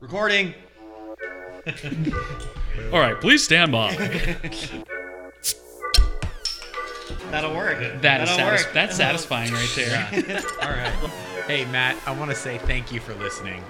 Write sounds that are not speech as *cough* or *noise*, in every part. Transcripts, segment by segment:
Recording. *laughs* All right, please stand by. That'll work. That That'll is satis- work. that's satisfying right there. *laughs* All right. Hey, Matt, I want to say thank you for listening.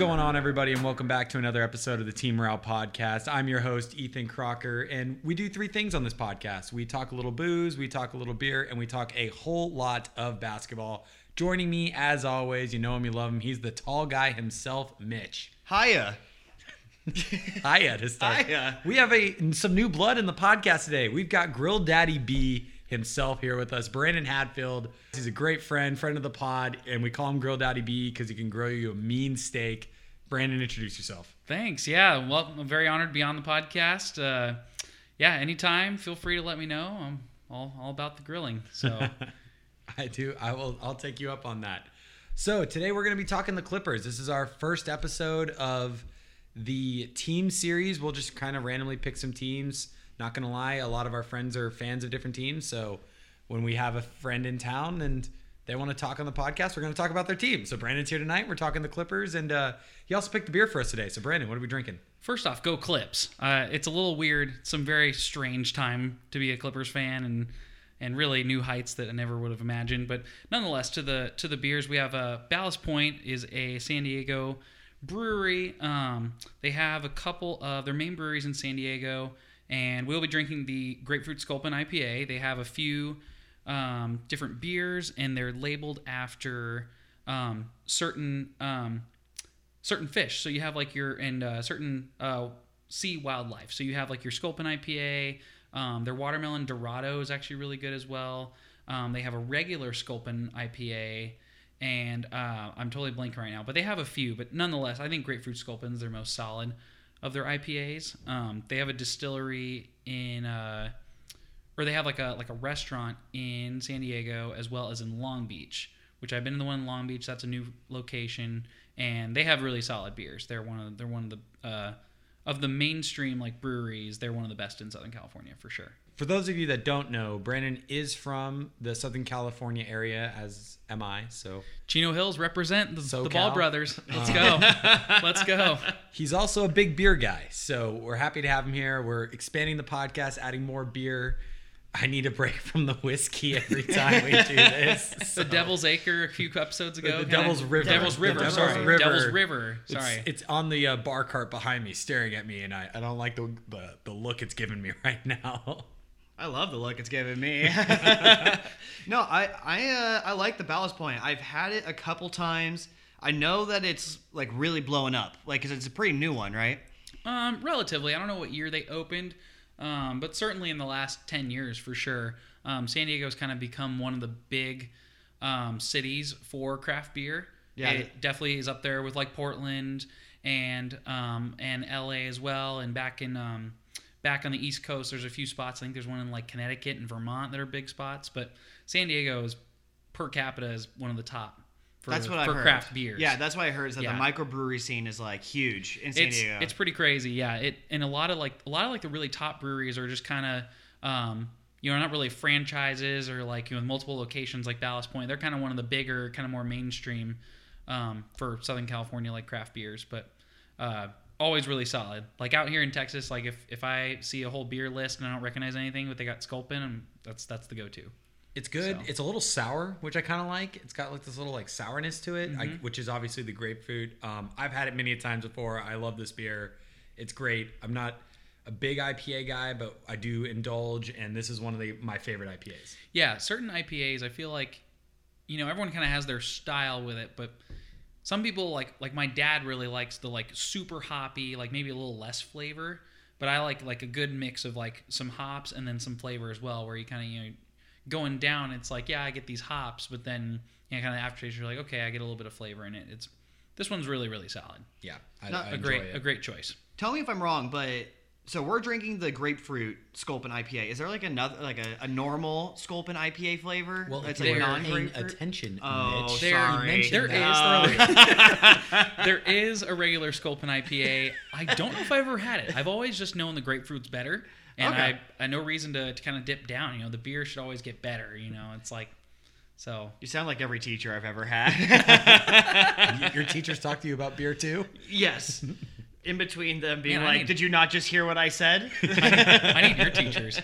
Going on, everybody, and welcome back to another episode of the Team Morale Podcast. I'm your host, Ethan Crocker, and we do three things on this podcast we talk a little booze, we talk a little beer, and we talk a whole lot of basketball. Joining me, as always, you know him, you love him, he's the tall guy himself, Mitch. Hiya. *laughs* Hiya to start. Hiya. We have a some new blood in the podcast today. We've got Grill Daddy B himself here with us, Brandon Hatfield. He's a great friend, friend of the pod, and we call him Grill Daddy B because he can grill you a mean steak. Brandon, introduce yourself. Thanks. Yeah. Well, I'm very honored to be on the podcast. Uh, yeah. Anytime, feel free to let me know. I'm all, all about the grilling. So *laughs* I do. I will. I'll take you up on that. So today we're going to be talking the Clippers. This is our first episode of the team series. We'll just kind of randomly pick some teams. Not going to lie, a lot of our friends are fans of different teams. So when we have a friend in town and they want to talk on the podcast, we're going to talk about their team. So Brandon's here tonight. We're talking the Clippers, and uh, he also picked the beer for us today. So Brandon, what are we drinking? first off, go Clips. Uh, it's a little weird. Some very strange time to be a Clippers fan and and really new heights that I never would have imagined. But nonetheless, to the to the beers, we have a Ballast Point is a San Diego brewery. Um, they have a couple of their main breweries in San Diego, and we'll be drinking the Grapefruit Sculpin IPA. They have a few um, different beers, and they're labeled after um, certain um, certain fish. So you have like your and uh, certain uh, sea wildlife. So you have like your Sculpin IPA. Um, their watermelon Dorado is actually really good as well. Um, they have a regular Sculpin IPA, and uh, I'm totally blanking right now, but they have a few. But nonetheless, I think Grapefruit Sculpin is their most solid of their IPAs. Um, they have a distillery in. Uh, or they have like a like a restaurant in San Diego as well as in Long Beach, which I've been in the one in Long Beach. That's a new location, and they have really solid beers. They're one of they're one of the uh, of the mainstream like breweries. They're one of the best in Southern California for sure. For those of you that don't know, Brandon is from the Southern California area, as am I. So Chino Hills represent the, the Ball Brothers. *laughs* Let's go, let's go. *laughs* He's also a big beer guy, so we're happy to have him here. We're expanding the podcast, adding more beer. I need a break from the whiskey every *laughs* time we do this. The Devil's Acre a few episodes ago. the kinda- Devil's River. Devil's The River. Devil's sorry, River. Devil's River. It's, Sorry. it's on the uh, bar cart behind me, staring at me, and I, I don't like the, the the look it's giving me *laughs* right now. I love the look it's giving me. *laughs* no, I I uh, I like the Ballast Point. I've had it a couple times. I know that it's like really blowing up, like 'cause it's a pretty new one, right? Um, relatively. I don't know what year they opened, um, but certainly in the last 10 years for sure. Um, San Diego's kind of become one of the big um, cities for craft beer. Yeah. It definitely is up there with like Portland and um, and LA as well. And back in um, back on the East Coast, there's a few spots. I think there's one in like Connecticut and Vermont that are big spots. But San Diego is per capita is one of the top for, That's what I for heard. craft beers. Yeah, that's what I heard is that Yeah. the microbrewery scene is like huge in San it's Diego. it's pretty crazy yeah it and a lot of like a lot of like the really top breweries are just kind of um you know not really franchises or like you know multiple locations like Ballast Point they're kind of one of the bigger kind of more mainstream um for Southern California like craft beers but uh always really solid like out here in Texas like if if I see a whole beer list and I don't recognize anything but they got Sculpin and that's that's the go-to It's good. So. It's a little sour, which I kind of like. It's got like this little like sourness to it, I, which is obviously the grapefruit. Um, I've had it many times before. I love this beer. It's great. I'm not a big IPA guy, but I do indulge, and this is one of the my favorite IPAs. Yeah, certain IPAs, I feel like, you know, everyone kind of has their style with it, but some people like like my dad really likes the like super hoppy, like maybe a little less flavor, but I like like a good mix of like some hops and then some flavor as well, where you kind of you know going down, it's like yeah, I get these hops, but then you know, kind of aftertaste, you're like okay, I get a little bit of flavor in it. It's this one's really really solid, Yeah, I, Not I a enjoy great it. a great choice. Tell me if I'm wrong, but So we're drinking the grapefruit Sculpin IPA. Is there like another, like a, a normal Sculpin IPA flavor? Well, it's if like non paying non-grapefruit. attention, Oh, Mitch, There- sorry. mentioned there that. is *laughs* *laughs* there is a regular Sculpin IPA. I don't know if I've ever had it. I've always just known the grapefruit's better, and Okay. I I no reason to, to kind of dip down. You know, the beer should always get better. You know, it's like so. You sound like every teacher I've ever had. *laughs* Your teachers talk to you about beer too. yes. *laughs* In between them being Man, like, need- "Did you not just hear what I said?" *laughs* I need your teachers.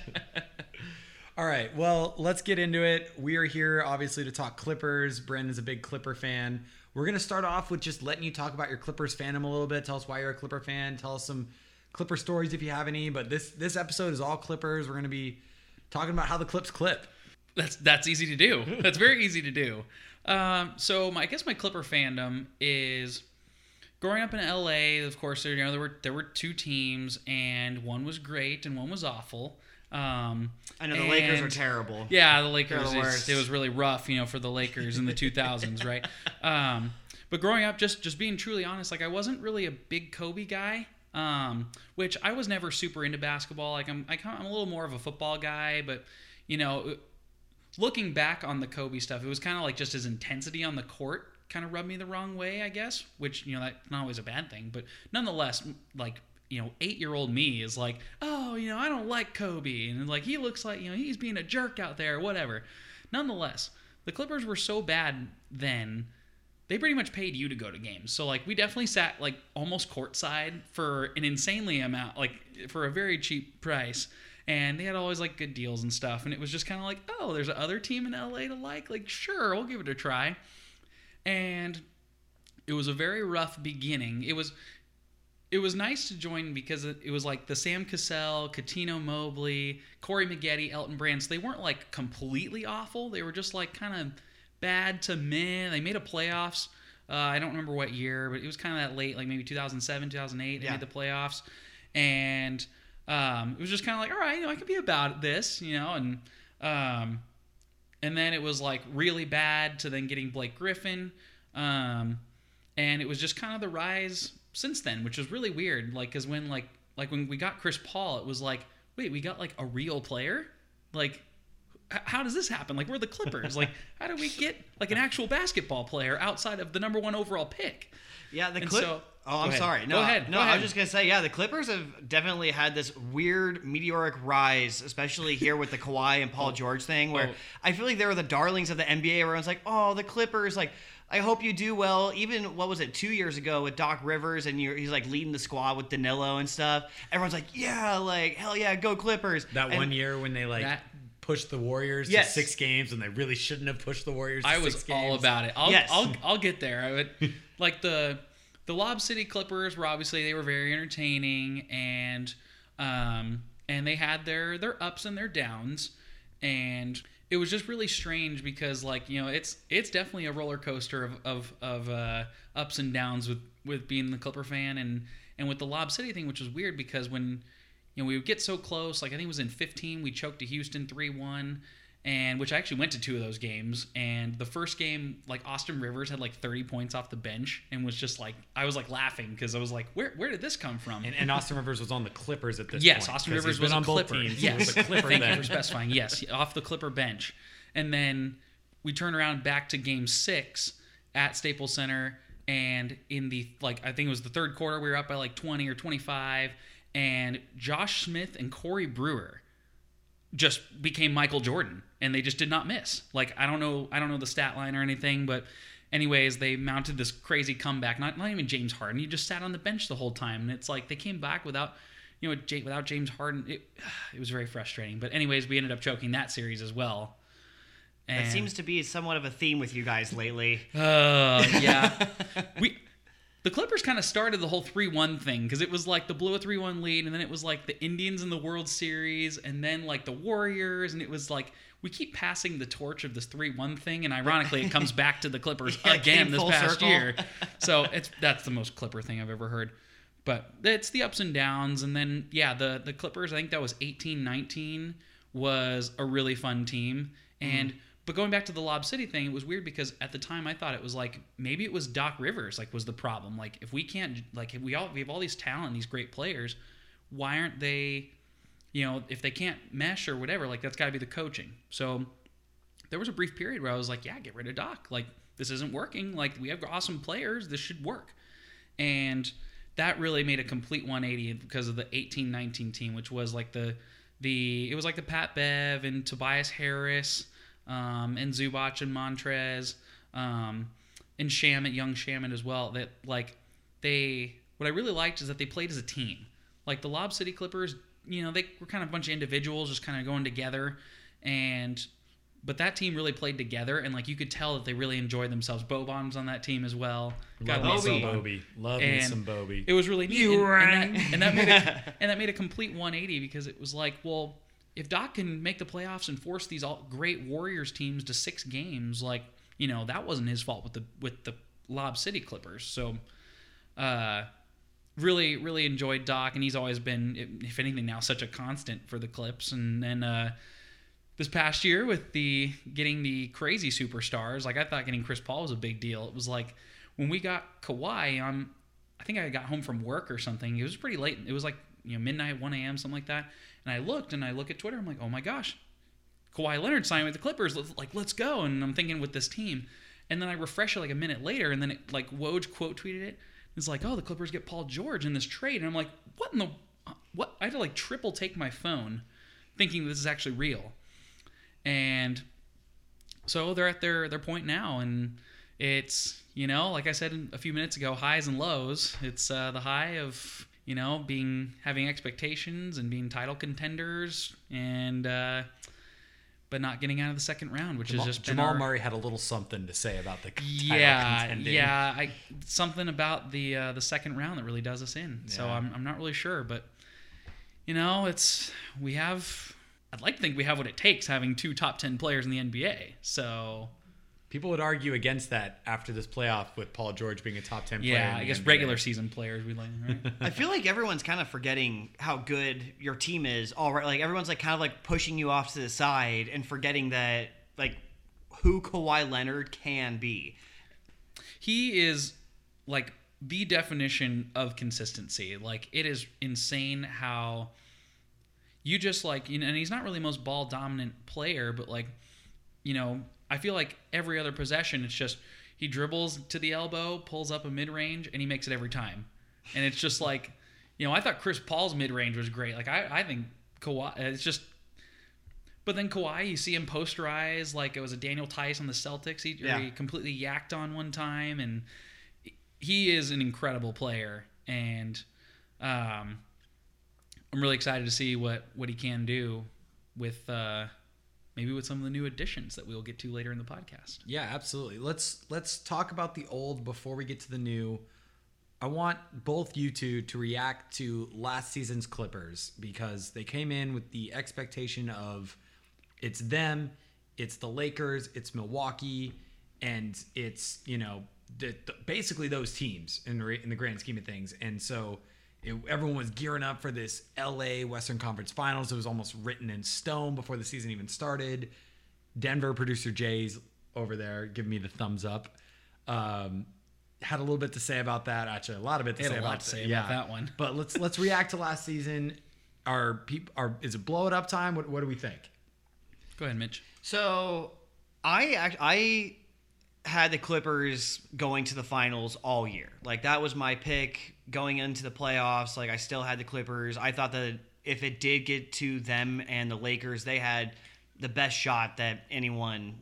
All right, well, let's get into it. We are here obviously to talk Clippers. Brendan's a big Clipper fan. We're going to start off with just letting you talk about your Clippers fandom a little bit. Tell us why you're a Clipper fan. Tell us some Clipper stories if you have any. But this this episode is all Clippers. We're going to be talking about how the Clips clip. That's that's easy to do. That's very easy to do. Um, so my, I guess my Clipper fandom is growing up in LA. Of course, there you know there were there were two teams, and one was great and one was awful. Um, I know the Lakers are and- terrible. Yeah, the Lakers. The it was really rough, you know, for the Lakers in the *laughs* 2000s, right? Um, but growing up, just just being truly honest, like I wasn't really a big Kobe guy. Um, which I was never super into basketball. Like I'm, I I'm a little more of a football guy, but you know, looking back on the Kobe stuff, it was kind of like just his intensity on the court kind of rubbed me the wrong way, I guess. Which you know, that's not always a bad thing, but nonetheless, like you know, eight year old me is like, oh, you know, I don't like Kobe, and like he looks like you know he's being a jerk out there, whatever. Nonetheless, the Clippers were so bad then. They pretty much paid you to go to games. So like we definitely sat like almost courtside for an insanely amount like for a very cheap price. And they had always like good deals and stuff and it was just kind of like, "Oh, there's another team in LA to like. Like sure, we'll give it a try." And it was a very rough beginning. It was it was nice to join because it, was like the Sam Cassell, Cuttino Mobley, Corey Maggette, Elton Brand. So they weren't like completely awful. They were just like kind of bad to meh. They made a playoffs. Uh, I don't remember what year, but it was kind of that late, like maybe 2007, 2008. They Yeah. made the playoffs, and um, it was just kind of like, all right, you know, I could be about this, you know, and um, and then it was like really bad to then getting Blake Griffin, um, and it was just kind of the rise since then, which was really weird. Like, cause when like like when we got Chris Paul, it was like, wait, we got like a real player, like. H- How does this happen? Like we're the Clippers. Like *laughs* how do we get like an actual basketball player outside of the number one overall pick? Yeah, the And Clip. so- oh, I'm ahead. sorry. No, Go ahead. no. Go I was just gonna say, yeah, the Clippers have definitely had this weird meteoric rise, especially here with the Kawhi and Paul *laughs* oh. George thing, where Oh. I feel like they were the darlings of the NBA. Everyone's like, oh, the Clippers, like. I hope you do well. Even what was it two years ago with Doc Rivers and you're, he's like leading the squad with Danilo and stuff. Everyone's like, yeah, like hell yeah, go Clippers. That And- one year when they like That- pushed the Warriors Yes. to six games and they really shouldn't have pushed the Warriors. To I was six all games. about it. I'll, Yes. I'll I'll get there. I would *laughs* like the the Lob City Clippers were obviously they were very entertaining and um and they had their their ups and their downs and it was just really strange because like you know it's it's definitely a roller coaster of of, of uh, ups and downs with with being the Clipper fan and and with the Lob City thing which was weird because when you know we would get so close like I think it was in 15 we choked to Houston 3-1 and which I actually went to two of those games. And the first game, like Austin Rivers had like 30 points off the bench, and was just like I was like laughing because I was like, where where did this come from? And, and Austin Rivers was on the Clippers at this yes, point. Austin 'cause Rivers was on Clipper. both teams. Was Yes, a Clipper thank you for specifying. Yes, off the Clipper bench, and then we turn around back to Game Six at Staples Center, and in the like I think it was the third quarter, we were up by like 20 or 25, and Josh Smith and Corey Brewer just became Michael Jordan and they just did not miss. Like I don't know I don't know the stat line or anything, but anyways, they mounted this crazy comeback. Not not even James Harden. He just sat on the bench the whole time and it's like they came back without you know without James Harden. It *sighs* it was very frustrating. But anyways, we ended up choking that series as well. That seems to be somewhat of a theme with you guys lately. uh, yeah. *laughs* we the Clippers kind of started the whole 3-1 thing because it was like the blew a 3-1 lead and then it was like the Indians in the World Series and then like the Warriors and it was like we keep passing the torch of this 3-1 thing and ironically it comes back to the Clippers *laughs* Yeah, again this past circle. year. *laughs* So it's that's the most Clipper thing I've ever heard. But it's the ups and downs and then yeah, the the Clippers I think that was 18-19 was a really fun team and mm-hmm. But going back to the Lob City thing, it was weird because at the time I thought it was like maybe it was Doc Rivers like was the problem. Like if we can't like if we all we have all these talent, these great players, why aren't they, you know, if they can't mesh or whatever, like that's got to be the coaching. So there was a brief period where I was like, yeah, get rid of Doc. Like this isn't working. Like we have awesome players. This should work. And that really made a complete 180 because of the 18-19 team, which was like the the it was like the Pat Bev and Tobias Harris um, and Zubac and Montrez um, and Shamet, young Shamet as well. That like they what I really liked is that they played as a team. Like the Lob City Clippers, you know, they were kind of a bunch of individuals just kind of going together and but that team really played together and like you could tell that they really enjoyed themselves. Boban's on that team as well. Love Got me some Bobby. Bobby. Love me some Bobby. It was really neat. You and, and that, and that made a, and that made a complete 180 because it was like, well, if Doc can make the playoffs and force these all great Warriors teams to six games, like you know that wasn't his fault with the with the Lob City Clippers. So, uh, really really enjoyed Doc, and he's always been, if anything, now such a constant for the Clips. And then uh, this past year with the getting the crazy superstars, like I thought getting Chris Paul was a big deal. It was like when we got Kawhi, um, I think I got home from work or something. It was pretty late. It was like you know midnight, 1 a.m., something like that. And I looked and I look at Twitter. I'm like, oh my gosh, Kawhi Leonard signed with the Clippers. Like, let's go. And I'm thinking with this team. And then I refresh it like a minute later, and then it like Woj quote tweeted it. It's like, oh, the Clippers get Paul George in this trade, and I'm like, what in the what? I had to like triple take my phone, thinking this is actually real. And so they're at their their point now, and it's you know, like I said a few minutes ago, highs and lows. It's uh, the high of you know being having expectations and being title contenders, and uh, but not getting out of the second round, which Jamal, has just Jamal our, Murray had a little something to say about the yeah, contending. yeah. I something about the uh, the second round that really does us in. So I'm I'm not really sure, but you know, it's we have. I'd like to think we have what it takes having two top ten players in the NBA. So People would argue against that after this playoff with Paul George being a top 10 player. yeah, I guess NBA. regular season players we like. Right? *laughs* I feel like everyone's kind of forgetting how good your team is. All right, like everyone's like kind of like pushing you off to the side and forgetting that like who Kawhi Leonard can be. he is like the definition of consistency. Like it is insane how you just like you know, and he's not really the most ball dominant player, but like you know, I feel like every other possession, it's just he dribbles to the elbow, pulls up a mid range, and he makes it every time. And it's just like, you know, I thought Chris Paul's mid range was great. Like I, I think Kawhi, it's just. But then Kawhi, you see him posterize like it was a Daniel Theis on the Celtics. He, Yeah. he completely yacked on one time, and he is an incredible player. And um, I'm really excited to see what what he can do with uh, maybe with some of the new additions that we'll get to later in the podcast. Yeah, absolutely. Let's let's talk about the old before we get to the new. I want both you two to react to last season's Clippers because they came in with the expectation of it's them, it's the Lakers, it's Milwaukee, and it's you know the, the- basically those teams in re- in the grand scheme of things. And so it, everyone was gearing up for this LA Western Conference Finals. It was almost written in stone before the season even started. Denver producer Jay's over there giving me the thumbs up. Um, had a little bit to say about that. Actually, a lot of it to say a lot about to say about that one. *laughs* But let's let's react to last season. Are people are is it blow it up time? What what do we think? Go ahead, Mitch. So I act, I had the Clippers going to the finals all year. Like that was my pick going into the playoffs. Like I still had the Clippers. I thought that if it did get to them and the Lakers, they had the best shot that anyone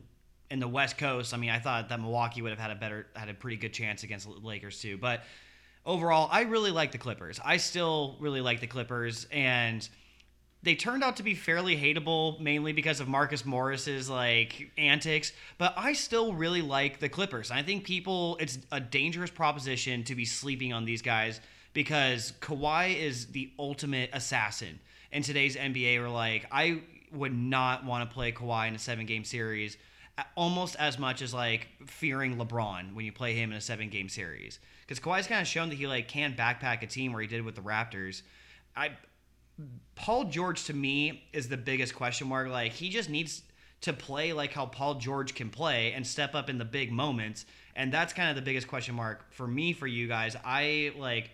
in the West Coast. I mean, I thought that Milwaukee would have had a better had a pretty good chance against the Lakers too. But overall, I really like the Clippers. I still really like the Clippers and they turned out to be fairly hateable mainly because of Marcus Morris's like antics, but I still really like the Clippers. I think people it's a dangerous proposition to be sleeping on these guys because Kawhi is the ultimate assassin. In today's NBA, we're like, I would not want to play Kawhi in a seven game series almost as much as like fearing LeBron when you play him in a seven game series. Because Kawhi's kind of shown that he like can backpack a team where he did with the Raptors. I Paul George to me is the biggest question mark. Like he just needs to play like how Paul George can play and step up in the big moments. And that's kind of the biggest question mark for me for you guys. I like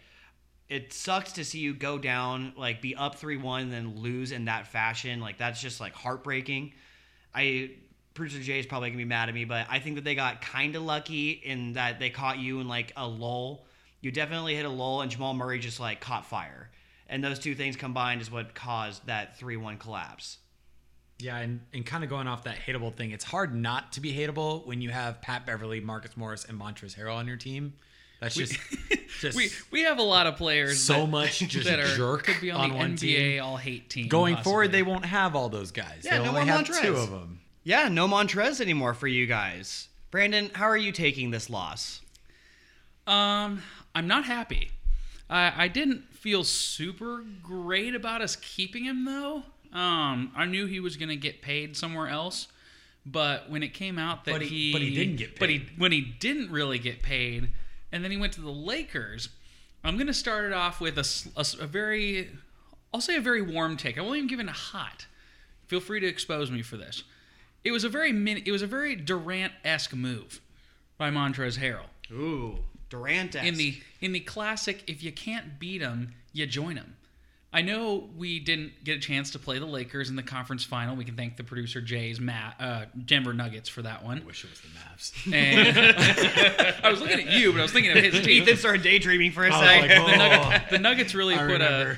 it sucks to see you go down, like be up three one, and then lose in that fashion. Like that's just like heartbreaking. I producer Jay is probably gonna be mad at me, but I think that they got kind of lucky in that they caught you in like a lull. You definitely hit a lull, and Jamal Murray just like caught fire, and those two things combined is what caused that three one collapse. Yeah, and, and kind of going off that hateable thing, it's hard not to be hateable when you have Pat Beverley, Marcus Morris, and Montrezl Harrell on your team. That's just, *laughs* just we we have a lot of players so that, much *laughs* just that are jerk could be on, on the one NBA team. all hate team. going possibly. forward. They won't have all those guys. Yeah, They'll no only more have two Montrez. of them. Yeah, no Montrez anymore for you guys. Brandon, how are you taking this loss? Um, I'm not happy. I I didn't feel super great about us keeping him though. Um, I knew he was gonna get paid somewhere else, but when it came out that But he- but he didn't get paid, but he when he didn't really get paid, and then he went to the Lakers. I'm gonna start it off with a very, I'll say a very warm take. I won't even give it a hot. Feel free to expose me for this. It was a very min- it was a very Durant esque move by Montrezl Harrell Ooh, Durant. in the in the classic if you can't beat them you join them i know we didn't get a chance to play the lakers in the conference final we can thank the producer jay's Ma- uh, denver nuggets for that one I Wish it was the Mavs. and *laughs* *laughs* i was looking at you but i was thinking of his *laughs* team Ethan started daydreaming for a was second. like, the, oh. Nugget, the nuggets really I put a,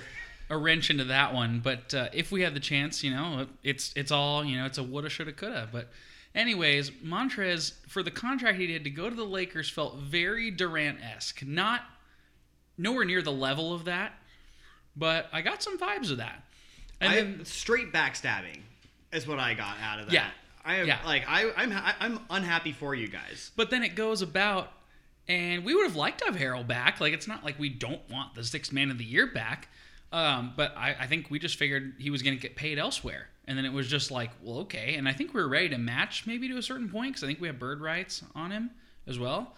a wrench into that one but uh, if we had the chance you know it's it's all you know it's a woulda shoulda coulda but anyways montrez for the contract he did to go to the lakers felt very durant-esque not nowhere near the level of that but i got some vibes of that and I then straight backstabbing is what I got out of that. Yeah. I am Yeah. like I I'm I'm unhappy for you guys. But then it goes about, and we would have liked to have Harrell back. Like it's not like we don't want the sixth man of the year back. Um, but I, I think we just figured he was going to get paid elsewhere, and then it was just like, well, okay. And I think we were ready to match maybe to a certain point because I think we have bird rights on him as well.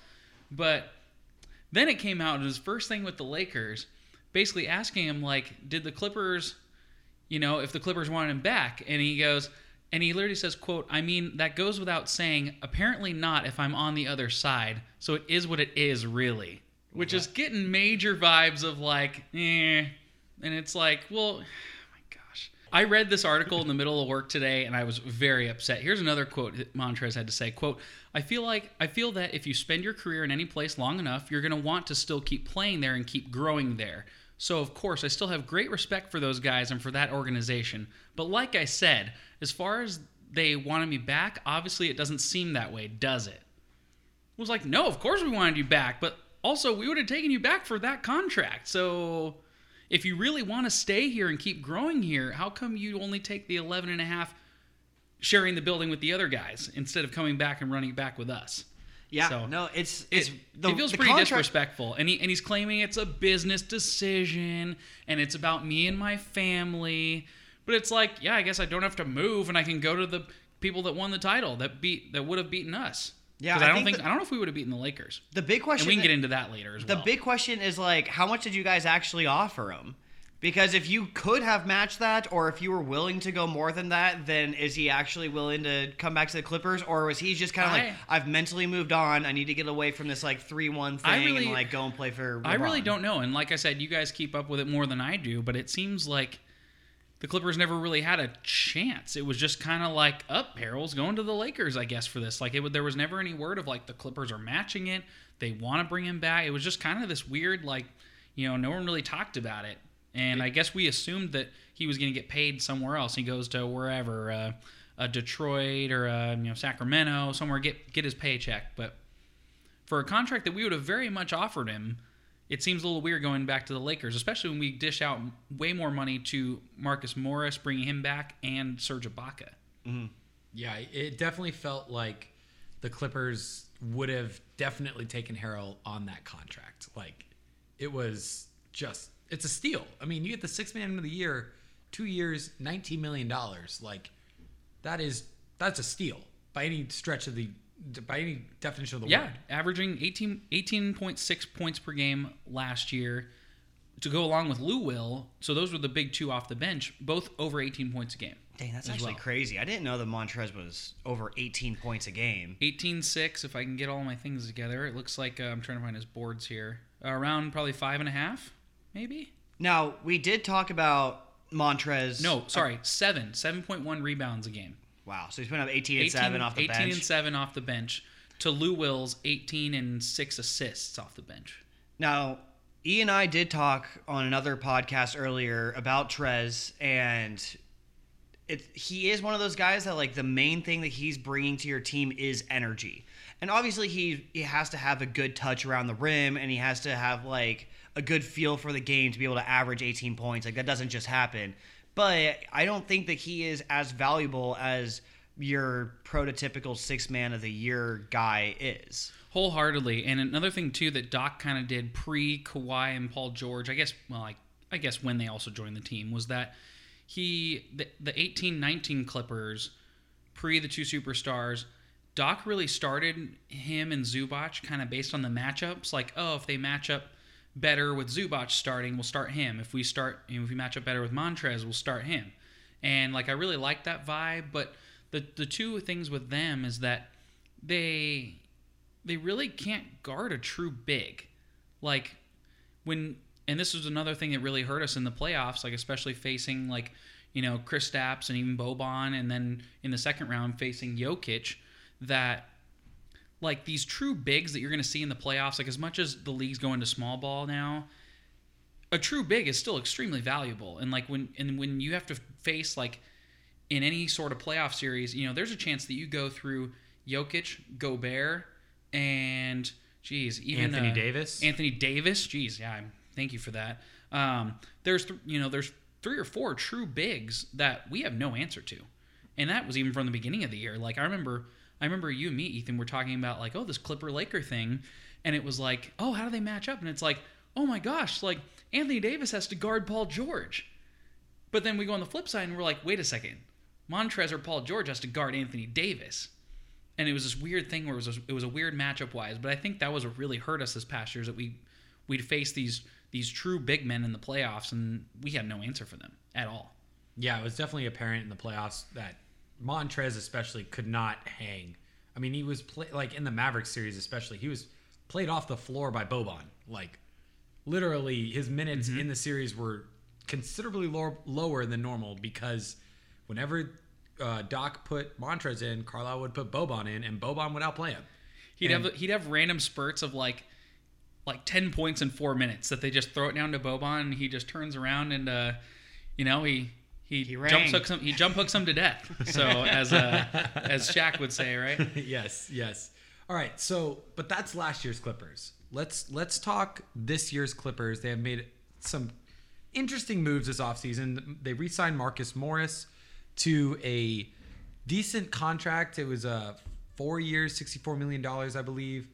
But then it came out and his first thing with the Lakers, basically asking him like, did the Clippers, you know, if the Clippers wanted him back, and he goes. And he literally says, "quote I mean that goes without saying. Apparently not if I'm on the other side. So it is what it is, really." Which is getting major vibes of like, eh, and it's like, well, *sighs* oh my gosh. I read this article in the middle of work today, and I was very upset. Here's another quote Montrez had to say: "quote I feel like I feel that if you spend your career in any place long enough, you're going to want to still keep playing there and keep growing there." So, of course, I still have great respect for those guys and for that organization. But like I said, as far as they wanted me back, obviously it doesn't seem that way, does it? I was like, no, of course we wanted you back, but also we would have taken you back for that contract. So if you really want to stay here and keep growing here, how come you only take the 11 and a half sharing the building with the other guys instead of coming back and running back with us? Yeah, So- no, it's it's it, the, it feels pretty contract- disrespectful and he, and he's claiming it's a business decision and it's about me and my family but it's like yeah i guess i don't have to move and i can go to the people that won the title that beat that would have beaten us Yeah, I i, don't think that- i don't know if we would have beaten the lakers The big question. and we can that- get into that later as The well The big question is like, how much did you guys actually offer him? Because if you could have matched that, or if you were willing to go more than that, then is he actually willing to come back to the Clippers, or was he just kind of like, I've mentally moved on, I need to get away from this like three one thing really- and like go and play for? I really don't know. And like I said, you guys keep up with it more than I do, but it seems like the Clippers never really had a chance. It was just kind of like, up, Harrell's going to the Lakers, I guess, for this. Like, it there was never any word of like the Clippers are matching it. They want to bring him back. It was just kind of this weird, like, you know, no one really talked about it. And I guess we assumed that he was going to get paid somewhere else. He goes to wherever, uh, Detroit or uh, you know Sacramento, somewhere get get his paycheck. But for a contract that we would have very much offered him, it seems a little weird going back to the Lakers, especially when we dish out way more money to Marcus Morris, bringing him back, and Serge Ibaka. Mm-hmm. Yeah, it definitely felt like the Clippers would have definitely taken Harrell on that contract. Like, it was just, it's a steal. I mean, you get the six man of the year, two years, $19 million. Like, that is, that's a steal by any stretch of the, by any definition of the Yeah, word. averaging 18, 18.6 points per game last year to go along with Lou Will. So those were the big two off the bench, both over 18 points a game. Dang, that's actually well. crazy. I didn't know that Montrez was over 18 points a game. 18.6, if I can get all my things together. It looks like uh, I'm trying to find his boards here. Uh, around probably five and a half maybe. Now we did talk about Montrez. No, sorry, seven, seven point one rebounds a game. Wow. So he's putting up 18 and 7 off the 18 bench. and seven off the bench. To Lou Will's eighteen and six assists off the bench. Now, E and I did talk on another podcast earlier about Trez, and it, he is one of those guys that like the main thing that he's bringing to your team is energy. And obviously, he he has to have a good touch around the rim, and he has to have like a good feel for the game to be able to average 18 points. Like that doesn't just happen. But I don't think that he is as valuable as your prototypical six man of the year guy is. wholeheartedly. And another thing too that Doc kind of did pre Kawhi and Paul George, I guess. Well, I, I guess when they also joined the team was that he the, the Clippers pre the two superstars. Doc really started him and Zubac kind of based on the matchups. Like, oh, if they match up better with Zubac starting, we'll start him. If we start, you know, if we match up better with Montrez, we'll start him. And like, I really like that vibe. But the the two things with them is that they they really can't guard a true big. Like when and this was another thing that really hurt us in the playoffs, like especially facing like, you know, Kristaps and even Boban and then in the second round facing Jokic that like these true bigs that you're going to see in the playoffs, like as much as the league's going to small ball now, a true big is still extremely valuable. And like when and when you have to face like in any sort of playoff series, you know, there's a chance that you go through Jokic, Gobert, and geez, even Anthony uh, Davis? Anthony Davis, geez, yeah, thank you for that. Um, there's th- you know there's three or four true bigs that we have no answer to, and that was even from the beginning of the year. Like I remember, I remember you and me, Ethan, were talking about like, oh, this Clipper Laker thing, and it was like, oh, how do they match up? And it's like, oh my gosh, like Anthony Davis has to guard Paul George. But then we go on the flip side and we're like, wait a second, Montrez or Paul George has to guard Anthony Davis. And it was this weird thing where it was a, it was a weird matchup wise, but I think that was what really hurt us this past year is that we we'd face these these true big men in the playoffs and we had no answer for them at all. Yeah, it was definitely apparent in the playoffs that Montrez especially could not hang. I mean, he was play, like in the Mavericks series especially, he was played off the floor by Boban. Like literally his minutes in the series were considerably lower, lower than normal because whenever uh, Doc put Montrez in, Carlisle would put Boban in and Boban would outplay him. He'd And- have he'd have random spurts of like like 10 points in 4 minutes that they just throw it down to Boban and he just turns around and uh you know, he he, He jump hooks him he jump hooks him to death. So as uh *laughs* as Shaq would say, right? yes, yes. All right, so but that's last year's Clippers. Let's let's talk this year's Clippers. They have made some interesting moves this offseason. They re-signed Marcus Morris to a decent contract. It was a four years, $64 million, I believe.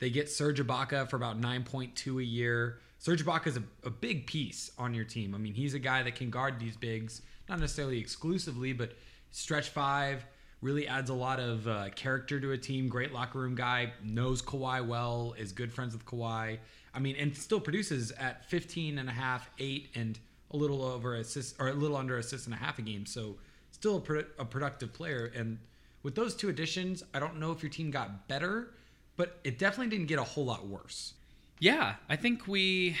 They get Serge Ibaka for about 9.2 a year. Serge Ibaka is a, a big piece on your team. I mean, he's a guy that can guard these bigs, not necessarily exclusively, but stretch five, really adds a lot of uh, character to a team. Great locker room guy, knows Kawhi well, is good friends with Kawhi. I mean, and still produces at 15 and a half, eight, and a little over assist or a little under assist and a half a game. So still a, pro- a productive player. And with those two additions, I don't know if your team got better, but it definitely didn't get a whole lot worse. Yeah, I think we.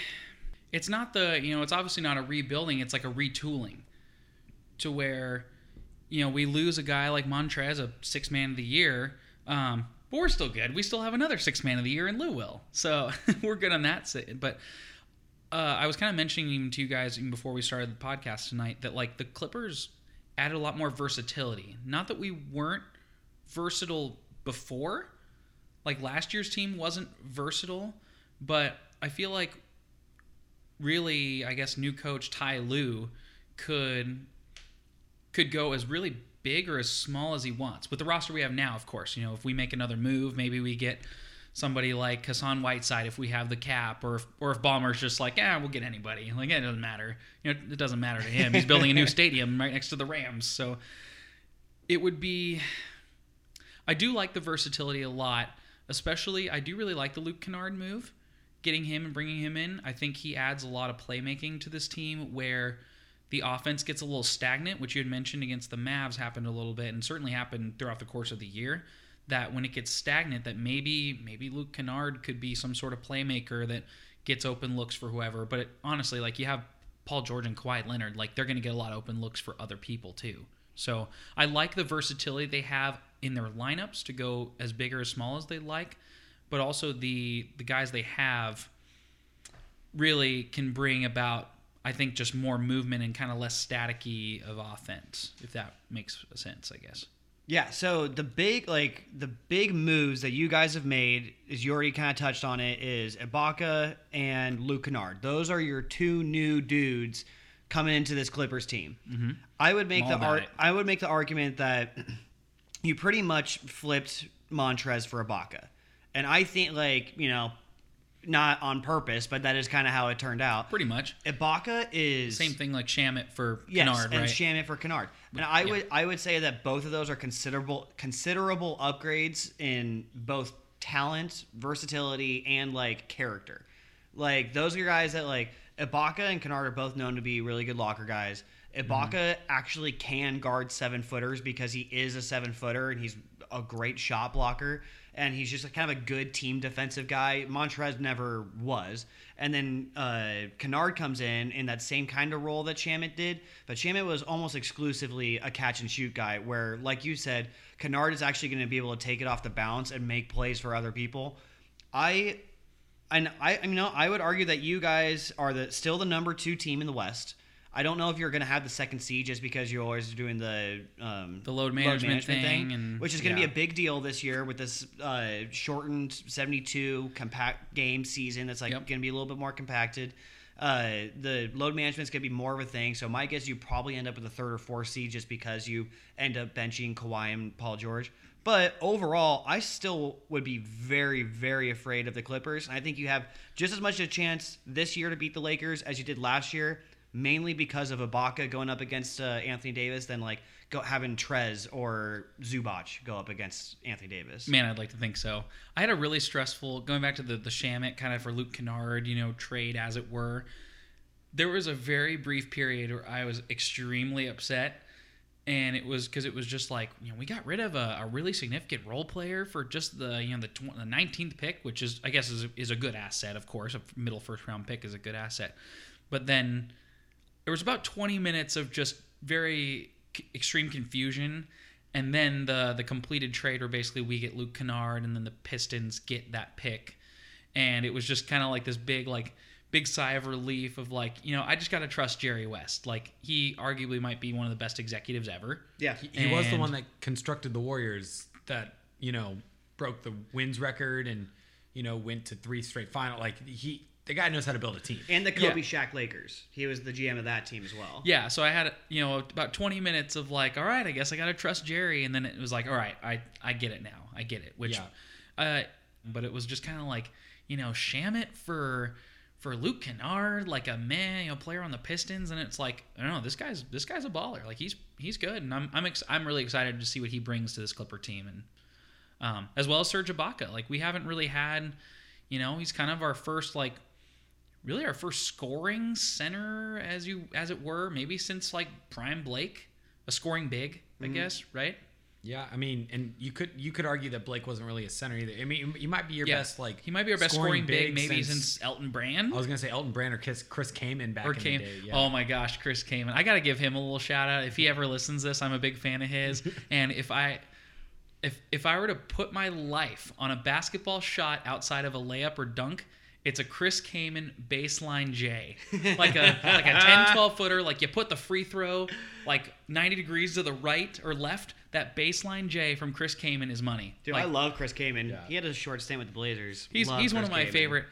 It's not the you know it's obviously not a rebuilding. It's like a retooling, to where, you know, we lose a guy like Montrez, a six man of the year, um, but we're still good. We still have another six man of the year in Lou Will, so *laughs* we're good on that. si- But uh, I was kind of mentioning even to you guys even before we started the podcast tonight that like the Clippers added a lot more versatility. Not that we weren't versatile before, like last year's team wasn't versatile, but I feel like really, I guess new coach Ty Lue could could go as really big or as small as he wants. With the roster we have now, of course, you know, if we make another move, maybe we get somebody like Hassan Whiteside if we have the cap, or if, or if Ballmer's just like, yeah, we'll get anybody. Like it doesn't matter. You know, it doesn't matter to him. He's building a new *laughs* stadium right next to the Rams, so it would be. I do like the versatility a lot. Especially, I do really like the Luke Kennard move, getting him and bringing him in. I think he adds a lot of playmaking to this team where the offense gets a little stagnant, which you had mentioned against the Mavs happened a little bit and certainly happened throughout the course of the year. That when it gets stagnant, that maybe maybe Luke Kennard could be some sort of playmaker that gets open looks for whoever. But it, honestly, like you have Paul George and Kawhi Leonard, like they're going to get a lot of open looks for other people too. So I like the versatility they have in their lineups to go as big or as small as they like, but also the the guys they have really can bring about I think just more movement and kind of less staticky of offense, if that makes sense, I guess. Yeah, so the big like the big moves that you guys have made is you already kind of touched on it is Ibaka and Luke Kennard. Those are your two new dudes coming into this Clippers team. Mm-hmm. I would make the ar- I would make the argument that *clears throat* you pretty much flipped Montrez for Ibaka, and I think like you know not on purpose, but that is kind of how it turned out. Pretty much. Ibaka is Same thing like Shamet for Yes, Kennard, and right? Shamet for Kennard. And I Yeah. would I would say that both of those are considerable considerable upgrades in both talent, versatility, and like character. Like those are guys that like Ibaka and Kennard are both known to be really good locker guys. Ibaka Mm-hmm. actually can guard seven footers because he is a seven footer and he's a great shot blocker and he's just kind of a good team defensive guy. Montrez never was. And then uh, Kennard comes in in that same kind of role that Shamet did, but Shamet was almost exclusively a catch and shoot guy. Where, like you said, Kennard is actually going to be able to take it off the bounce and make plays for other people. I and I, you know, I would argue that you guys are the still the number two team in the West. I don't know if you're going to have the second seed just because you're always doing the um, The load management thing and- which is going to yeah. be a big deal this year with this uh, shortened 72 compact game season. That's like Yep. going to be a little bit more compacted. Uh, the load management is going to be more of a thing. So my guess you probably end up with a third or fourth seed just because you end up benching Kawhi and Paul George. But overall, I still would be very, very afraid of the Clippers. And I think you have just as much a chance this year to beat the Lakers as you did last year, mainly because of Ibaka going up against uh, Anthony Davis than like go, having Trez or Zubac go up against Anthony Davis. Man, I'd like to think so. I had a really stressful going back to the the Shamet kind of for Luke Kennard, you know, trade as it were. There was a very brief period where I was extremely upset, and it was because it was just like you know we got rid of a, a really significant role player for just the you know the tw- the nineteenth pick, which is I guess is is a good asset, of course. A middle first round pick is a good asset, but then there was about 20 minutes of just very c- extreme confusion and then the the completed trade where basically we get Luke Kennard and then the Pistons get that pick and it was just kind of like this big like big sigh of relief of like you know I just got to trust Jerry West like he arguably might be one of the best executives ever Yeah. He was the one that constructed the Warriors that, you know, broke the wins record and, you know, went to three straight final. Like he the guy knows how to build a team. And the Kobe Yeah. Shaq Lakers. He was the GM of that team as well. Yeah, so I had you know about 20 minutes of like, all right, I guess I gotta trust Jerry, and then it was like, all right, I I get it now, I get it. Which, Yeah. uh, but it was just kind of like, you know, Shamet for for Luke Kennard, like a man, you know, player on the Pistons, and it's like, I don't know, this guy's this guy's a baller, like he's he's good, and I'm I'm ex- I'm really excited to see what he brings to this Clipper team, and um, as well as Serge Ibaka. Like we haven't really had, you know, he's kind of our first like really our first scoring center as you as it were maybe since like prime blake a scoring big i Mm-hmm. guess right Yeah, I mean, and you could you could argue that Blake wasn't really a center either. I mean, he might be your yeah best like he might be our best scoring, big, maybe since, since elton brand I was gonna say Elton Brand or Chris, Chris Kaman back or in the day. Yeah. oh my gosh chris Kaman. i gotta give him a little shout out if he ever listens to this i'm a big fan of his *laughs* and if i if if i were to put my life on a basketball shot outside of a layup or dunk it's a Chris Kaman baseline J, *laughs* like a like a 10, 12 footer. Like you put the free throw like 90 degrees to the right or left. That baseline J from Chris Kaman is money. Dude, Like, I love Chris Kaman. Yeah. He had a short stint with the Blazers. He's Love he's one of my Kaman. favorite.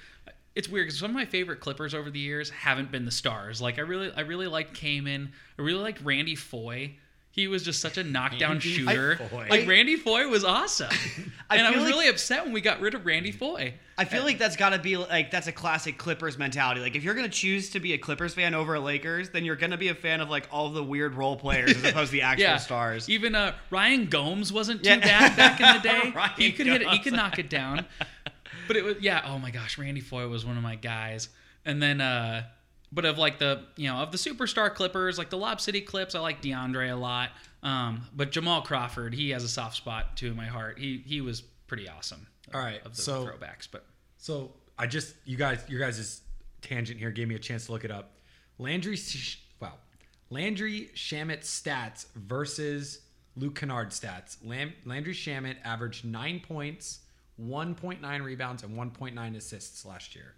It's weird because some of my favorite Clippers over the years haven't been the stars. Like I really I really liked Kaman. I really liked Randy Foye. He was just such a knockdown Randy shooter. Foye. Like Randy Foye was awesome. *laughs* I and I feel was like- really upset when we got rid of Randy Foye. I feel like that's got to be like that's a classic Clippers mentality. Like if you're gonna choose to be a Clippers fan over a Lakers, then you're gonna be a fan of like all the weird role players as *laughs* opposed to the actual yeah, stars. Even uh, Ryan Gomes wasn't too Yeah. bad back in the day. *laughs* He could hit it. He could knock it down. But it was yeah. Oh my gosh, Randy Foye was one of my guys. And then, uh, but of like the you know of the superstar Clippers, like the Lob City Clips, I like DeAndre a lot. Um, but Jamal Crawford, he has a soft spot too in my heart. He he was pretty awesome. All right, of the so- throwbacks, but So I just you guys your guys' tangent here gave me a chance to look it up. Landry, wow, Landry Shamet stats versus Luke Kennard stats. Lam- Landry Shamet averaged nine points, 1.9 rebounds, and 1.9 assists last year.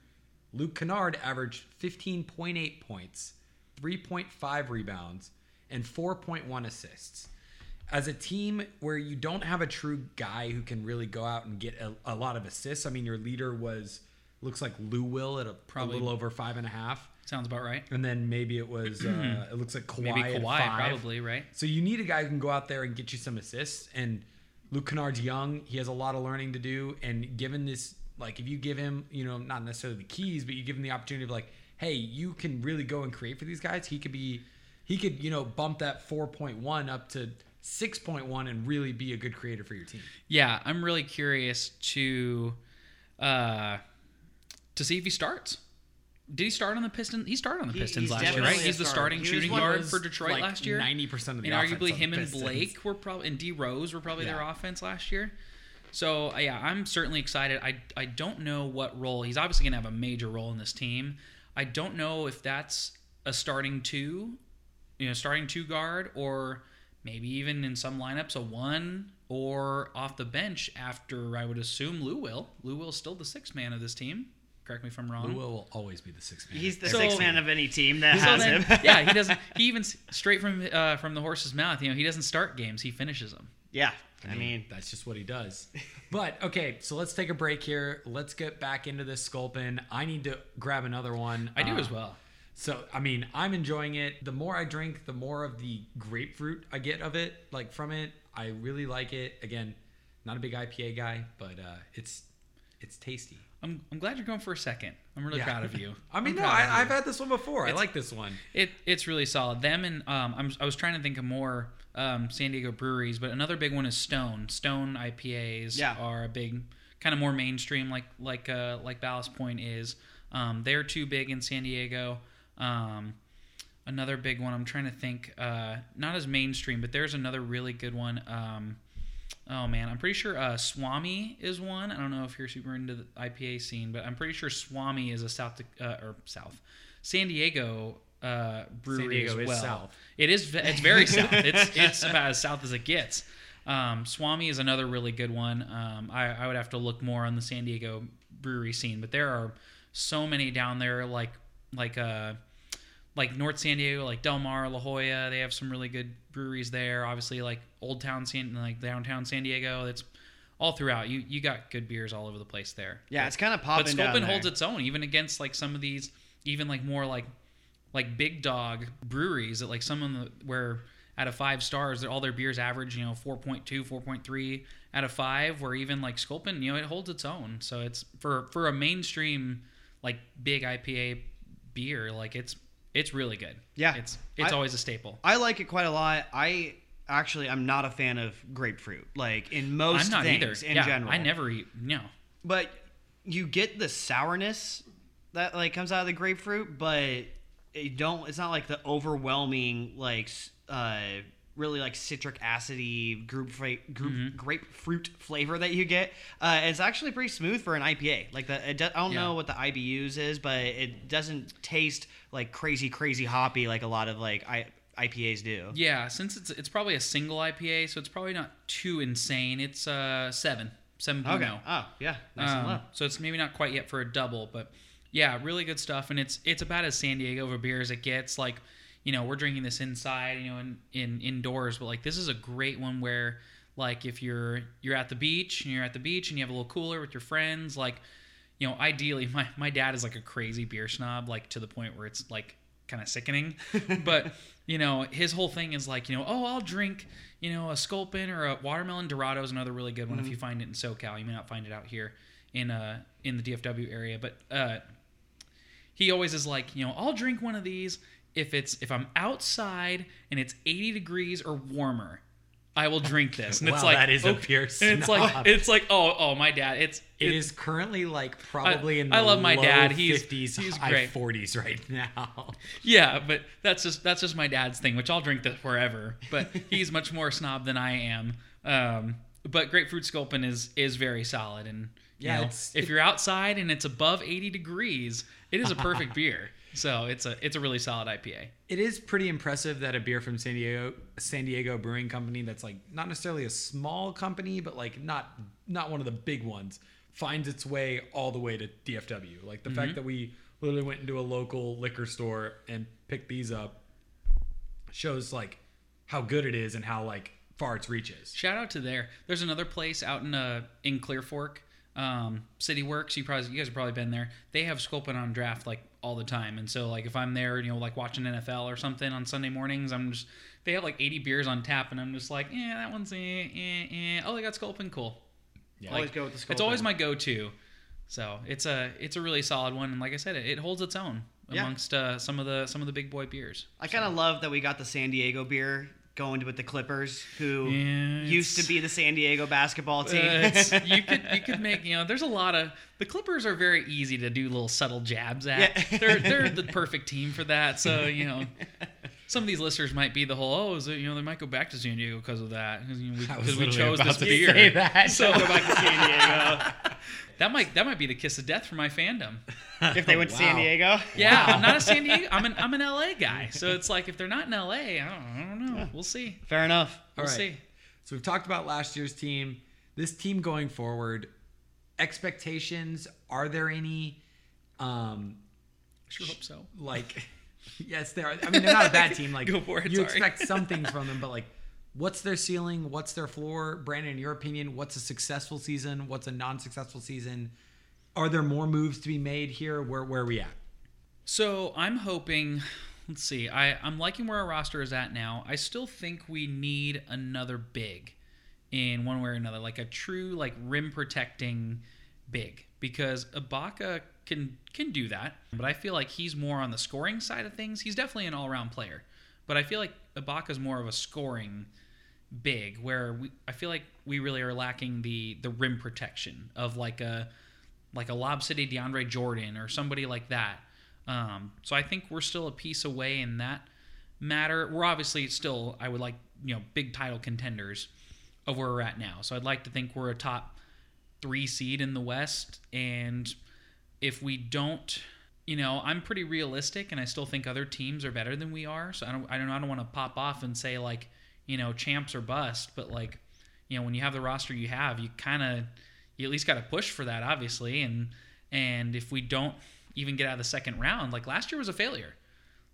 Luke Kennard averaged 15.8 points, 3.5 rebounds, and 4.1 assists. As a team where you don't have a true guy who can really go out and get a, a lot of assists, I mean, your leader was looks like Lou Will at a, Probably. a little over five and a half, Sounds about right. and then maybe it was uh, *clears throat* it looks like Kawhi Maybe Kawhi, probably right. So you need a guy who can go out there and get you some assists. And Luke Kennard's young; he has a lot of learning to do. And given this, like, if you give him, you know, not necessarily the keys, but you give him the opportunity of like, hey, you can really go and create for these guys. He could be, he could, you know, bump that four point one up to six point one and really be a good creator for your team. Yeah, I'm really curious to uh to see if he starts. Did he start on the Pistons? He started on the Pistons he's last year, right? He's the starting He shooting guard for Detroit like last year. 90% of the and offense arguably on him the and Blake were probably and D Rose were probably their offense last year. So uh, yeah, I'm certainly excited. I I don't know what role he's obviously gonna have a major role in this team. I don't know if that's a starting two, you know, starting two guard or maybe even in some lineups a one or off the bench after I would assume Lou will. Lou will still the sixth man of this team. Correct me if I'm wrong. Lou Will will always be the sixth man. He's the So- sixth man of any team that So has him. yeah, he doesn't. *laughs* He even straight from uh, from the horse's mouth. You know, he doesn't start games. He finishes them. Yeah. I mean, that's just what he does. But okay, so let's take a break here. Let's get back into this sculpin. I need to grab another one. I do Uh, as well. So I mean, I'm enjoying it. The more I drink, the more of the grapefruit I get of it, like from it. I really like it. Again, not a big IPA guy, but uh, it's it's tasty. I'm, I'm glad you're going for a second. I'm really Yeah. proud of you. *laughs* I mean, I'm no, I, I've had this one before. I like this one. It it's really solid. Them and um, I'm, I was trying to think of more um, San Diego breweries, but another big one is Stone. Stone IPAs Yeah. are a big, kind of more mainstream, like like uh, like Ballast Point is. Um, they're too big in San Diego. Um, another big one. I'm trying to think. Uh, not as mainstream, but there's another really good one. Um, oh man, I'm pretty sure uh, Swami is one. I don't know if you're super into the IPA scene, but I'm pretty sure Swami is a South uh, or South San Diego uh, brewery Diego as is well. south. It is. It's very south. *laughs* It's it's about as south as it gets. Um, Swami is another really good one. Um, I, I would have to look more on the San Diego brewery scene, but there are so many down there, like like uh like North San Diego, like Del Mar, La Jolla. They have some really good breweries there. Obviously, like Old Town San, like downtown San Diego. It's all throughout. You you got good beers all over the place there. yeah, it's kind of But popping down Sculpin holds its own, even against like some of these, even like more like like big dog breweries that like some of the where out of five stars, all their beers average you know 4.2, 4.3 out of five. Where even like Sculpin, you know, it holds its own. So it's for for a mainstream like big IPA beer, like it's it's really good. Yeah. it's it's I- always a staple. I like it quite a lot. I actually I'm not a fan of grapefruit. Like in most I'm not things either. in yeah, general. I never eat. No, But you get the sourness that like comes out of the grapefruit, but it don't. It's not like the overwhelming like uh really like citric acidy group fra- group Mm-hmm. grapefruit flavor that you get. Uh, it's actually pretty smooth for an IPA. Like the do, I don't Yeah. know what the IBUs is, but it doesn't taste like crazy crazy hoppy like a lot of like I, IPAs do. Yeah, since it's it's probably a single IPA, so it's probably not too insane. It's uh seven, seven Okay. Oh yeah, nice and Um, low. so it's maybe not quite yet for a double, but yeah, really good stuff. And it's it's about as San Diego of a beer as it gets. Like, you know, we're drinking this inside, you know, in, in indoors, but like this is a great one where like if you're you're at the beach and you're at the beach and you have a little cooler with your friends, like, you know, ideally my, my dad is like a crazy beer snob, like to the point where it's like kind of sickening. *laughs* but you know, his whole thing is like, you know, oh, I'll drink, you know, a Sculpin or a watermelon Dorado is another really good one. If you find it in SoCal, you may not find it out here in uh in the DFW area, but uh, he always is like, you know, I'll drink one of these if it's if I'm outside and it's 80 degrees or warmer. I will drink this. And *laughs* it's Wow, like that is a pure And it's like it's like oh oh my dad. It's It it- is currently like probably in the I love my low dad. He's- 50s, he's high great. 40s right now. *laughs* Yeah, but that's just that's just my dad's thing, which I'll drink this forever. But he's much more snob than I am. Um, but grapefruit sculpin is is very solid and you Yeah, know, if it- you're outside and it's above 80 degrees it is a *laughs* perfect beer so it's a it's a really solid ipa It is pretty impressive that a beer from San Diego, San Diego Brewing Company, that's like not necessarily a small company, but like not not one of the big ones, finds its way all the way to DFW. Like the fact that we literally went into a local liquor store and picked these up shows like how good it is and how like far its reach is. shout out to there there's another place out in uh in clear fork um city works you probably you guys have probably been there they have sculpin on draft like all the time and so like if i'm there you know like watching nfl or something on sunday mornings i'm just they have like 80 beers on tap and i'm just like yeah that one's eh, eh, eh. oh they got sculpin cool Yeah. Always go with the sculpin. it's always my go-to so it's a it's a really solid one and like i said it, it holds its own Yeah. amongst uh, some of the some of the big boy beers I kind of love that we got the San Diego beer going with the Clippers, who Yeah, used to be the San Diego basketball Uh, team. it's, *laughs* you could you could make you know there's a lot of the Clippers are very easy to do little subtle jabs at. Yeah. They're they're *laughs* the perfect team for that. So you know, some of these listeners might be the whole oh is it, you know they might go back to San Diego because of that because you know, we, I was 'cause we chose this to beer. say that. *laughs* So go back to San Diego. *laughs* that might that might be the kiss of death for my fandom. if they went to San Diego. Yeah, I'm not a San Diego. I'm an *laughs* I'm an LA guy. So it's like if they're not in LA, I don't, I don't know. We'll see. Fair enough. We'll All right. see. So we've talked about last year's team. This team going forward, expectations, are there any um Sure hope so. like *laughs* yes there are i mean they're not a bad team like *laughs* Go for it, you sorry. expect some *laughs* things from them but like what's their ceiling what's their floor brandon in your opinion what's a successful season what's a non-successful season are there more moves to be made here where where are we at So I'm hoping. Let's see. I I'm liking where our roster is at now. I still think we need another big, in one way or another, like a true like rim protecting big, because Ibaka can can do that. But I feel like he's more on the scoring side of things. He's definitely an all around player, but I feel like Ibaka's more of a scoring big where we I feel like we really are lacking the the rim protection of like a like a Lob City DeAndre Jordan or somebody like that. Um, so I think we're still a piece away in that matter. We're obviously still I would like you know big title contenders of where we're at now. So I'd like to think we're a top three seed in the West, and if we don't, you know, I'm pretty realistic, and I still think other teams are better than we are. So I don't, I don't, I don't want to pop off and say like, you know, champs or bust, but like, you know, when you have the roster you have, you kind of, you at least got to push for that, obviously, and and if we don't even get out of the second round, like last year was a failure.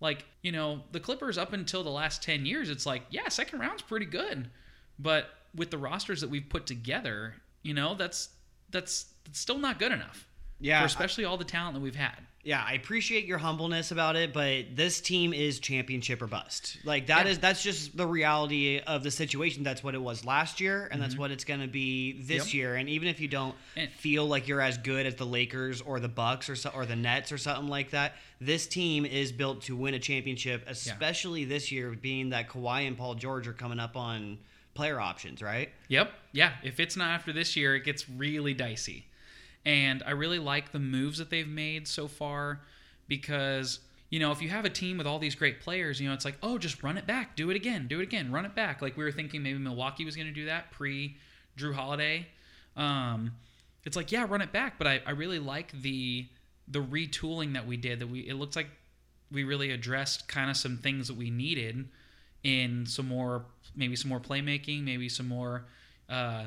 Like, you know, the Clippers up until the last 10 years, it's like, yeah, second round's pretty good. But with the rosters that we've put together, you know, that's that's, that's still not good enough. Yeah, For especially all the talent that we've had. Yeah, I appreciate your humbleness about it, but this team is championship or bust. Like that Yeah. is that's just the reality of the situation. That's what it was last year, and that's what it's going to be this Mm-hmm. Yep. year. And even if you don't And- feel like you're as good as the Lakers or the Bucks or so, or the Nets or something like that, this team is built to win a championship, especially this year, being that Kawhi and Paul George are coming up on player options, right? Yep. Yeah. If it's not after this year, it gets really dicey. And I really like the moves that they've made so far because, you know, if you have a team with all these great players, you know, it's like, oh, just run it back, do it again, do it again, run it back. Like we were thinking maybe Milwaukee was going to do that pre Jrue Holiday. Um, it's like, yeah, run it back. But I, I really like the the retooling that we did that we it looks like we really addressed kind of some things that we needed in some more maybe some more playmaking maybe some more uh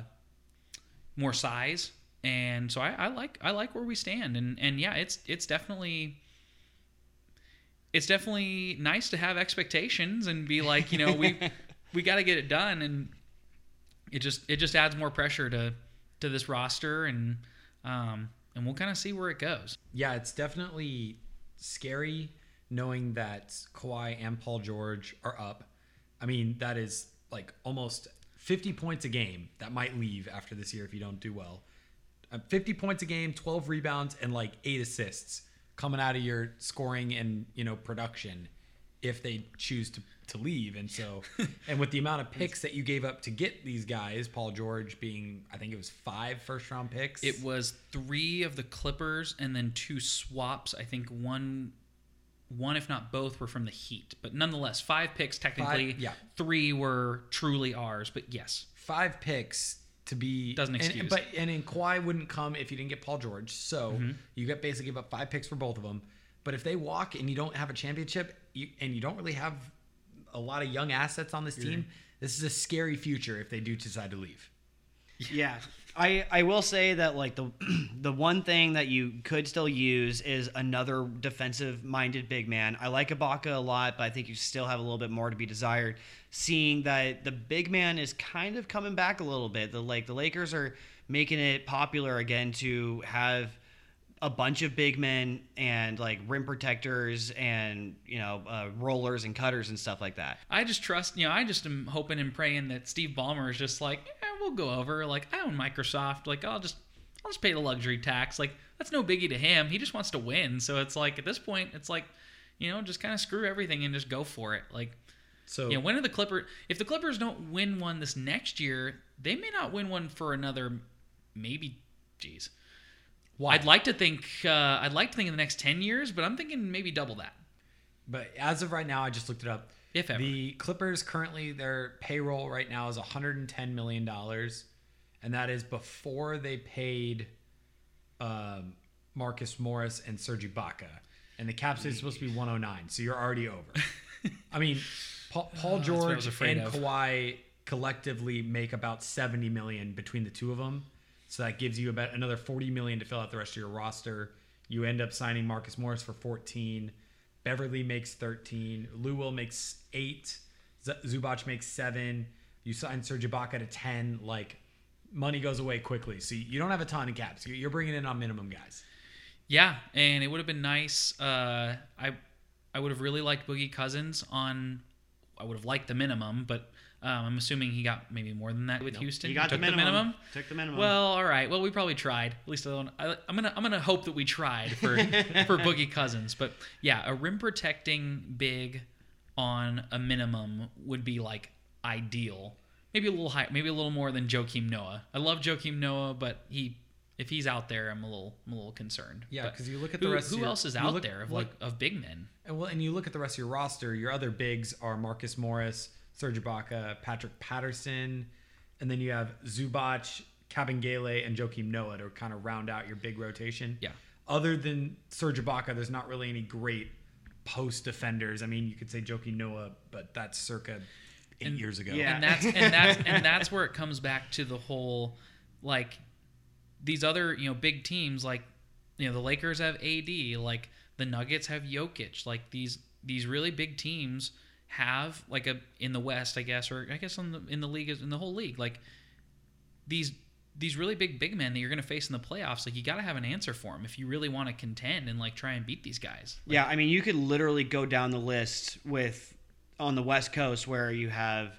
more size and so I, I like I like where we stand. And and yeah it's it's definitely it's definitely nice to have expectations and be like you know we *laughs* we got to get it done. And it just it just adds more pressure to to this roster. And um and we'll kind of see where it goes. Yeah it's definitely scary knowing that Kawhi and Paul George are up. I mean that is like almost 50 points a game that might leave after this year if you don't do well Uh, 50 points a game 12 rebounds and like 8 assists coming out of your scoring and you know production if they choose to, to leave and so *laughs* and with the amount of picks that you gave up to get these guys paul george being i think it was five first round picks It was three of the Clippers and then two swaps. I think one, one if not both, were from the Heat. But nonetheless, five picks technically. yeah. Three were truly ours. But yes, five picks to be Doesn't and- excuse. but and and Kawhi wouldn't come if you didn't get Paul George. So Mm-hmm. you get basically give up five picks for both of them. But if they walk and you don't have a championship, you, and you don't really have a lot of young assets on this team, this is a scary future if they do decide to leave. Yeah. I, I will say that like the *clears throat* the one thing that you could still use is another defensive minded big man. I like Ibaka a lot, but I think you still have a little bit more to be desired. Seeing that the big man is kind of coming back a little bit. The like the Lakers are making it popular again to have a bunch of big men and like rim protectors and you know uh, rollers and cutters and stuff like that. I just trust, you know, I just am hoping and praying that Steve Ballmer is just like, eh, we'll go over. Like, I own Microsoft. Like, I'll just, I'll just pay the luxury tax. Like, that's no biggie to him. He just wants to win. So it's like, at this point, it's like, you know, just kind of screw everything and just go for it. Like, So you know, when are the Clippers? If the Clippers don't win one this next year, they may not win one for another, maybe, geez. Why? I'd like to think, uh, I'd like to think in the next ten years, but I'm thinking maybe double that. But as of right now, I just looked it up. If ever. The Clippers currently their payroll right now is 110 million dollars, and that is before they paid um, Marcus Morris and Serge Ibaka, and the cap space is supposed to be 109. So you're already over. *laughs* I mean, Paul, Paul that's what I was George and of. Kawhi collectively make about 70 million between the two of them. So that gives you about another 40 million to fill out the rest of your roster. You end up signing Marcus Morris for 14. Beverley makes 13. Lou Will makes 8. Z- Zubac makes 7. You sign Serge Ibaka to 10. Like, money goes away quickly. So you don't have a ton of caps. You- You're bringing in on minimum guys. Yeah, and it would have been nice. Uh, I I would have really liked Boogie Cousins on. I would have liked the minimum, but um, I'm assuming he got maybe more than that with Houston. He got Took the minimum. Took the minimum. Well, all right. Well, we probably tried. At least I don't. I, I'm gonna I'm gonna hope that we tried for *laughs* for Boogie Cousins. But yeah, a rim protecting big on a minimum would be like ideal. Maybe a little high. Maybe a little more than Joakim Noah. I love Joakim Noah, but he. If he's out there, I'm a little, I'm a little concerned. Yeah, because you look at the who, rest of Who your- else is out look- there of look- like of big men? And well, and you look at the rest of your roster. Your other bigs are Marcus Morris, Serge Ibaka, Patrick Patterson, and then you have Zubac, Kabengele, and Joakim Noah to kind of round out your big rotation. Yeah. Other than Serge Ibaka, there's not really any great post defenders. I mean, you could say Joakim Noah, but that's circa eight And- years ago. Yeah. and that's and that's and that's where it comes back to the whole like these other you know big teams like you know the Lakers have AD like the Nuggets have Jokic like these these really big teams have like a in the West I guess or I guess in the in the league in the whole league like these these really big big men that you're going to face in the playoffs like you got to have an answer for them if you really want to contend and like try and beat these guys. Yeah, I mean, you could literally go down the list with on the West Coast where you have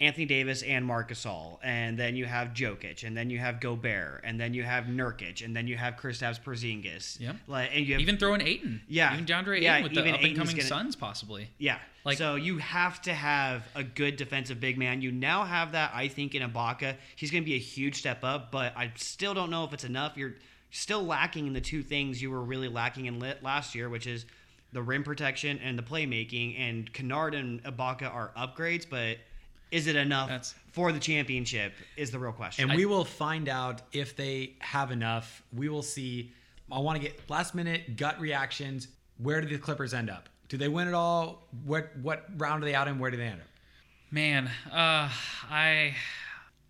Anthony Davis and Marc Gasol, and then you have Jokic, and then you have Gobert, and then you have Nurkic, and then you have Kristaps Porzingis. Yep. Like, and you have even throwing Ayton Yeah. even DeAndre Yeah, with the up and coming gonna- Suns possibly Yeah. Like- so you have to have a good defensive big man. You now have that, I think, in Ibaka. He's going to be a huge step up, but I still don't know if it's enough. You're still lacking in the two things you were really lacking in lit last year, which is the rim protection and the playmaking. And Kennard and Ibaka are upgrades, but is it enough That's- for the championship? Is the real question. And we will find out if they have enough. We will see. I want to get last minute gut reactions. Where do the Clippers end up? Do they win it all? What what round are they out in? Where do they end up? Man, uh, I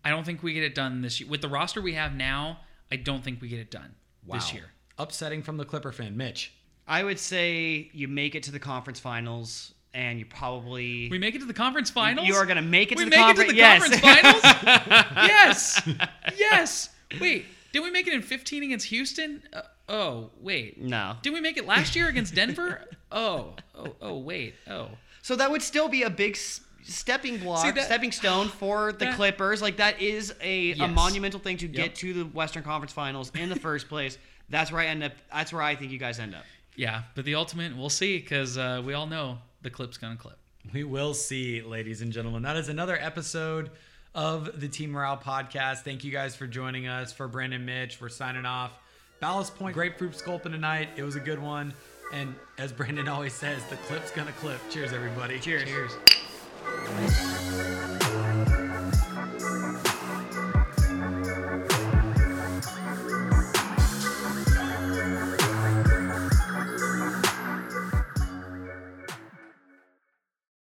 I don't think we get it done this year. With the roster we have now, I don't think we get it done this year. Upsetting from the Clipper fan, Mitch. I would say you make it to the conference finals, and you probably We make it to the conference finals. You are going to make it we to the make conference. it to the yes. conference finals. *laughs* yes, yes. Wait, did we make it in 15 against Houston? Uh, oh, wait. No. Did we make it last year against Denver? *laughs* Oh, oh, oh, wait. Oh. So that would still be a big s- stepping block, See, that- stepping stone for the that- Clippers. Like that is a, a monumental thing to Yep. get to the Western Conference Finals in the first place. That's where I end up. That's where I think you guys end up. Yeah, but the ultimate, we'll see, because uh, we all know the clip's gonna clip. We will see, ladies and gentlemen. That is another episode of the Team Morale podcast. Thank you guys for joining us. For Brandon Mitch, we're signing off. Ballast Point Grapefruit Sculpin tonight. It was a good one. And as Brandon always says, the clip's gonna clip. Cheers, everybody. Cheers. Cheers.